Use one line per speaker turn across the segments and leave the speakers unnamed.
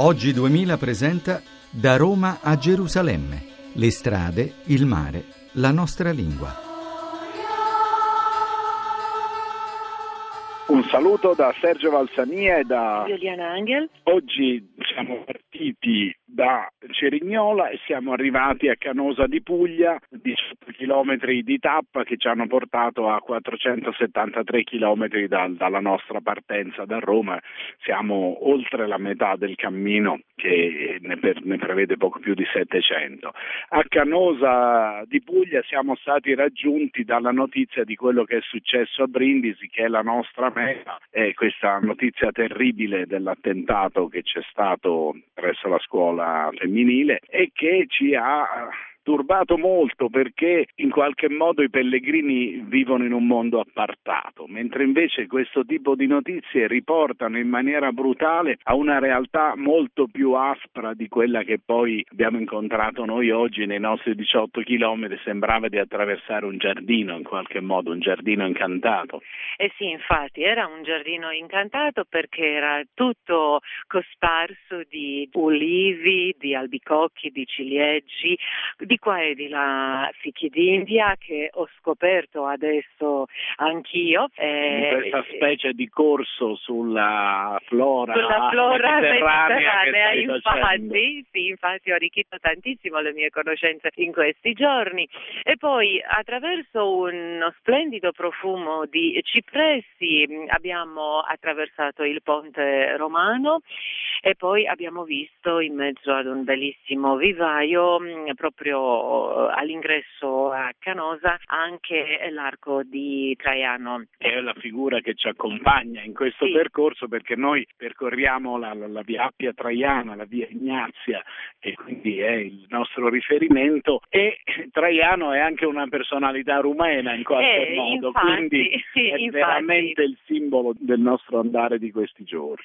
Oggi 2000 presenta Da Roma a Gerusalemme. Le strade, il mare, la nostra lingua.
Un saluto da Sergio Valsania e da
Giuliana Angel.
Oggi siamo partiti da Cerignola e siamo arrivati a Canosa di Puglia, 18 km di tappa che ci hanno portato a 473 km da, dalla nostra partenza da Roma. Siamo oltre la metà del cammino che ne, per, ne prevede poco più di 700. A Canosa di Puglia siamo stati raggiunti dalla notizia di quello che è successo a Brindisi, che è la nostra meta, e questa notizia terribile dell'attentato che c'è stato presso la scuola femminile e che ci ha turbato molto perché in qualche modo i pellegrini vivono in un mondo appartato, mentre invece questo tipo di notizie riportano in maniera brutale a una realtà molto più aspra di quella che poi abbiamo incontrato noi oggi nei nostri 18 chilometri, sembrava di attraversare un giardino in qualche modo, un giardino incantato.
Eh sì, infatti era un giardino incantato perché era tutto cosparso di ulivi, di albicocchi, di ciliegi, di qua e di là fichi d'India che ho scoperto adesso anch'io.
Eh, questa specie di corso sulla flora,
sulla flora
mediterranea,
mediterranea infatti, sì, infatti ho arricchito tantissimo le mie conoscenze in questi giorni e poi attraverso uno splendido profumo di cipressi abbiamo attraversato il ponte romano e poi abbiamo visto in mezzo ad un bellissimo vivaio proprio all'ingresso a Canosa anche l'arco di Traiano.
È la figura che ci accompagna in questo sì. percorso perché noi percorriamo la, la, la, via Appia Traiana, la via Ignazia e quindi è il nostro riferimento e Traiano è anche una personalità rumena in qualche
eh,
modo,
infatti,
quindi
sì,
è
infatti.
veramente il simbolo del nostro andare di questi giorni.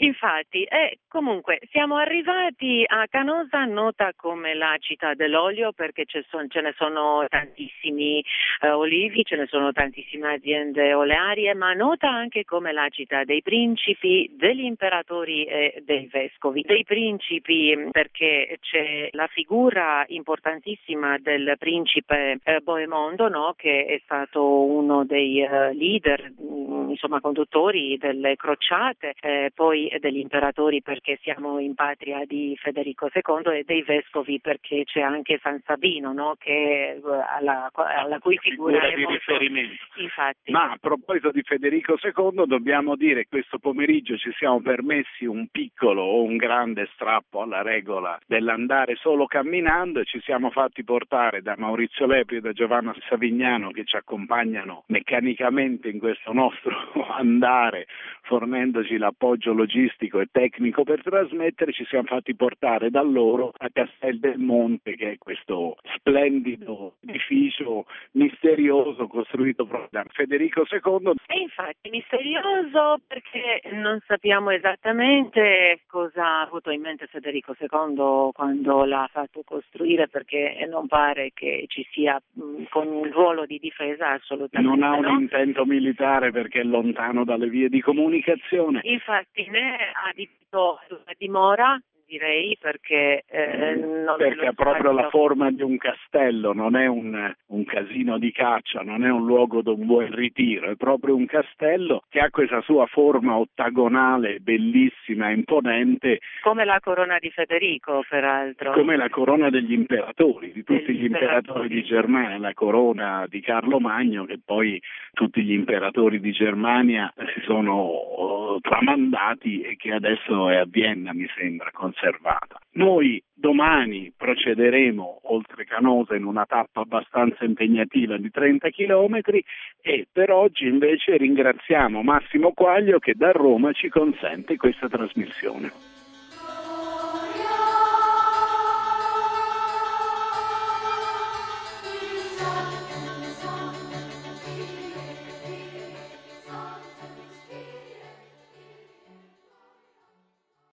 Infatti, eh, comunque siamo arrivati a Canosa, nota come la città dell'olio perché ce, son, ce ne sono tantissimi eh, olivi, ce ne sono tantissime aziende olearie, ma nota anche come la città dei principi, degli imperatori e dei vescovi. Dei principi perché c'è la figura importantissima del principe eh, Boemondo, no? che è stato uno dei eh, leader, mh, insomma conduttori delle crociate, eh, poi degli imperatori perché siamo in patria di Federico II e dei vescovi perché c'è anche San Sabino no? che, alla, alla, cui figura,
figura di
molto...
riferimento.
Infatti.
Ma a proposito di Federico II dobbiamo dire che questo pomeriggio ci siamo permessi un piccolo o un grande strappo alla regola dell'andare solo camminando e ci siamo fatti portare da Maurizio Lepri e da Giovanna Savignano che ci accompagnano meccanicamente in questo nostro andare fornendoci l'appoggio logistico e tecnico per trasmettere, ci siamo fatti portare da loro a Castel del Monte, che è questo splendido edificio misterioso costruito proprio da Federico II.
E infatti misterioso perché non sappiamo esattamente cosa ha avuto in mente Federico II quando l'ha fatto costruire perché non pare che ci sia mh, con un ruolo di difesa assolutamente.
Non ha un
no?
intento militare perché è lontano dalle vie di comunicazione.
Infatti né ha adibito la dimora direi perché eh, non
perché ha proprio la forma di un castello, non è un, un, casino di caccia, non è un luogo di un buon ritiro, è proprio un castello che ha questa sua forma ottagonale, bellissima, imponente.
Come la corona di Federico, peraltro.
Come la corona degli imperatori, di tutti
Degli
gli imperatori
imperatori.
di Germania, la corona di Carlo Magno, che poi tutti gli imperatori di Germania si sono tramandati e che adesso è a Vienna, mi sembra, conservata. Noi domani procederemo oltre Canosa in una tappa abbastanza impegnativa di 30 km e per oggi invece ringraziamo Massimo Quaglio che da Roma ci consente questa trasmissione.